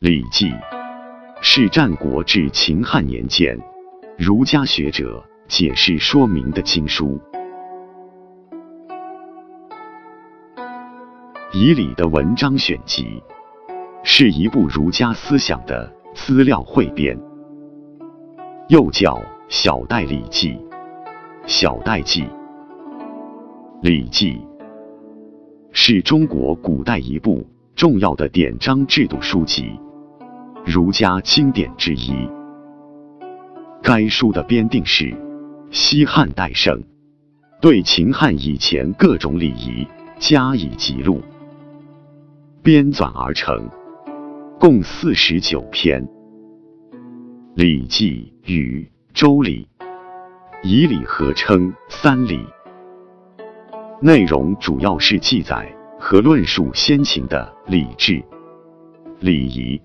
礼记》是战国至秦汉年间儒家学者解释说明的经书。以礼的文章选集，是一部儒家思想的资料汇编，又叫《小代礼记》《小代记》。《礼记》是中国古代一部重要的典章制度书籍，儒家经典之一。该书的编定是西汉代盛，对秦汉以前各种礼仪加以记录。编纂而成，共四十九篇。《礼记》与《周礼》以礼合称三礼，内容主要是记载和论述先秦的礼制、礼仪，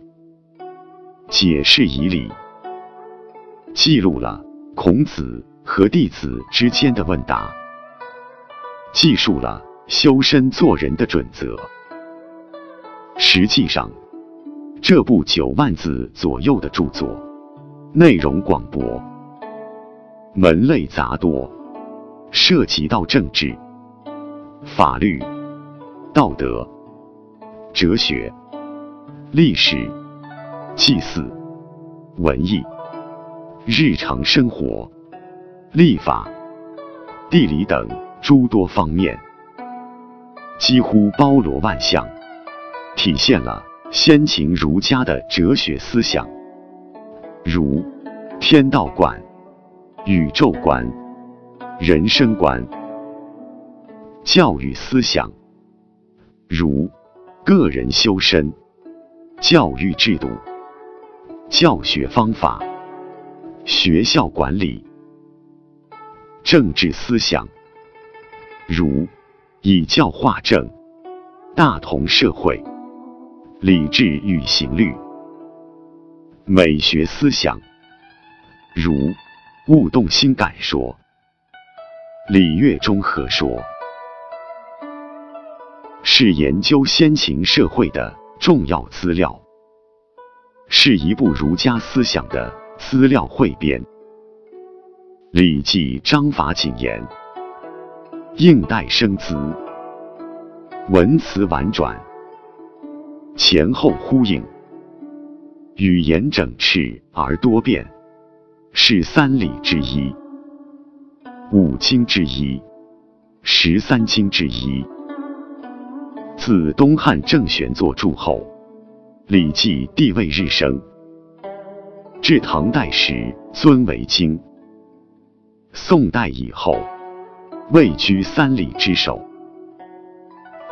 解释以礼，记录了孔子和弟子之间的问答，记述了修身做人的准则。实际上，这部九万字左右的著作，内容广博，门类杂多，涉及到政治、法律、道德、哲学、历史、祭祀、文艺、日常生活、立法、地理等诸多方面，几乎包罗万象。体现了先秦儒家的哲学思想，如天道观、宇宙观、人生观；教育思想，如个人修身、教育制度、教学方法、学校管理；政治思想，如以教化政、大同社会。礼制与刑律，美学思想，如物动心感说、礼乐中和说，是研究先秦社会的重要资料，是一部儒家思想的资料汇编。《礼记》章法谨严，应代生姿，文辞婉转。前后呼应，语言整饬而多变，是三礼之一，五经之一，十三经之一。自东汉郑玄作注后，《礼记》地位日升，至唐代时尊为经，宋代以后位居三礼之首。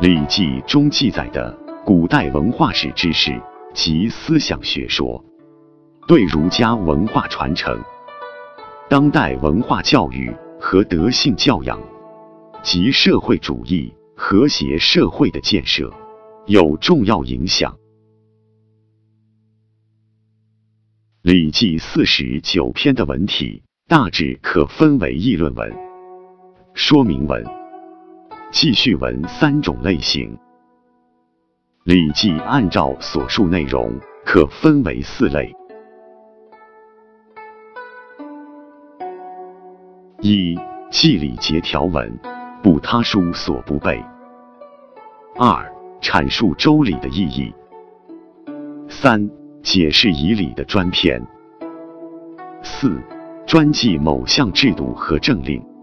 《礼记》中记载的。古代文化史知识及思想学说，对儒家文化传承、当代文化教育和德性教养及社会主义和谐社会的建设有重要影响。《礼记》四十九篇的文体大致可分为议论文、说明文、记叙文三种类型。《礼记》按照所述内容，可分为四类：一、记礼节条文，不他书所不备；二、阐述周礼的意义；三、解释以礼的专篇；四、专记某项制度和政令。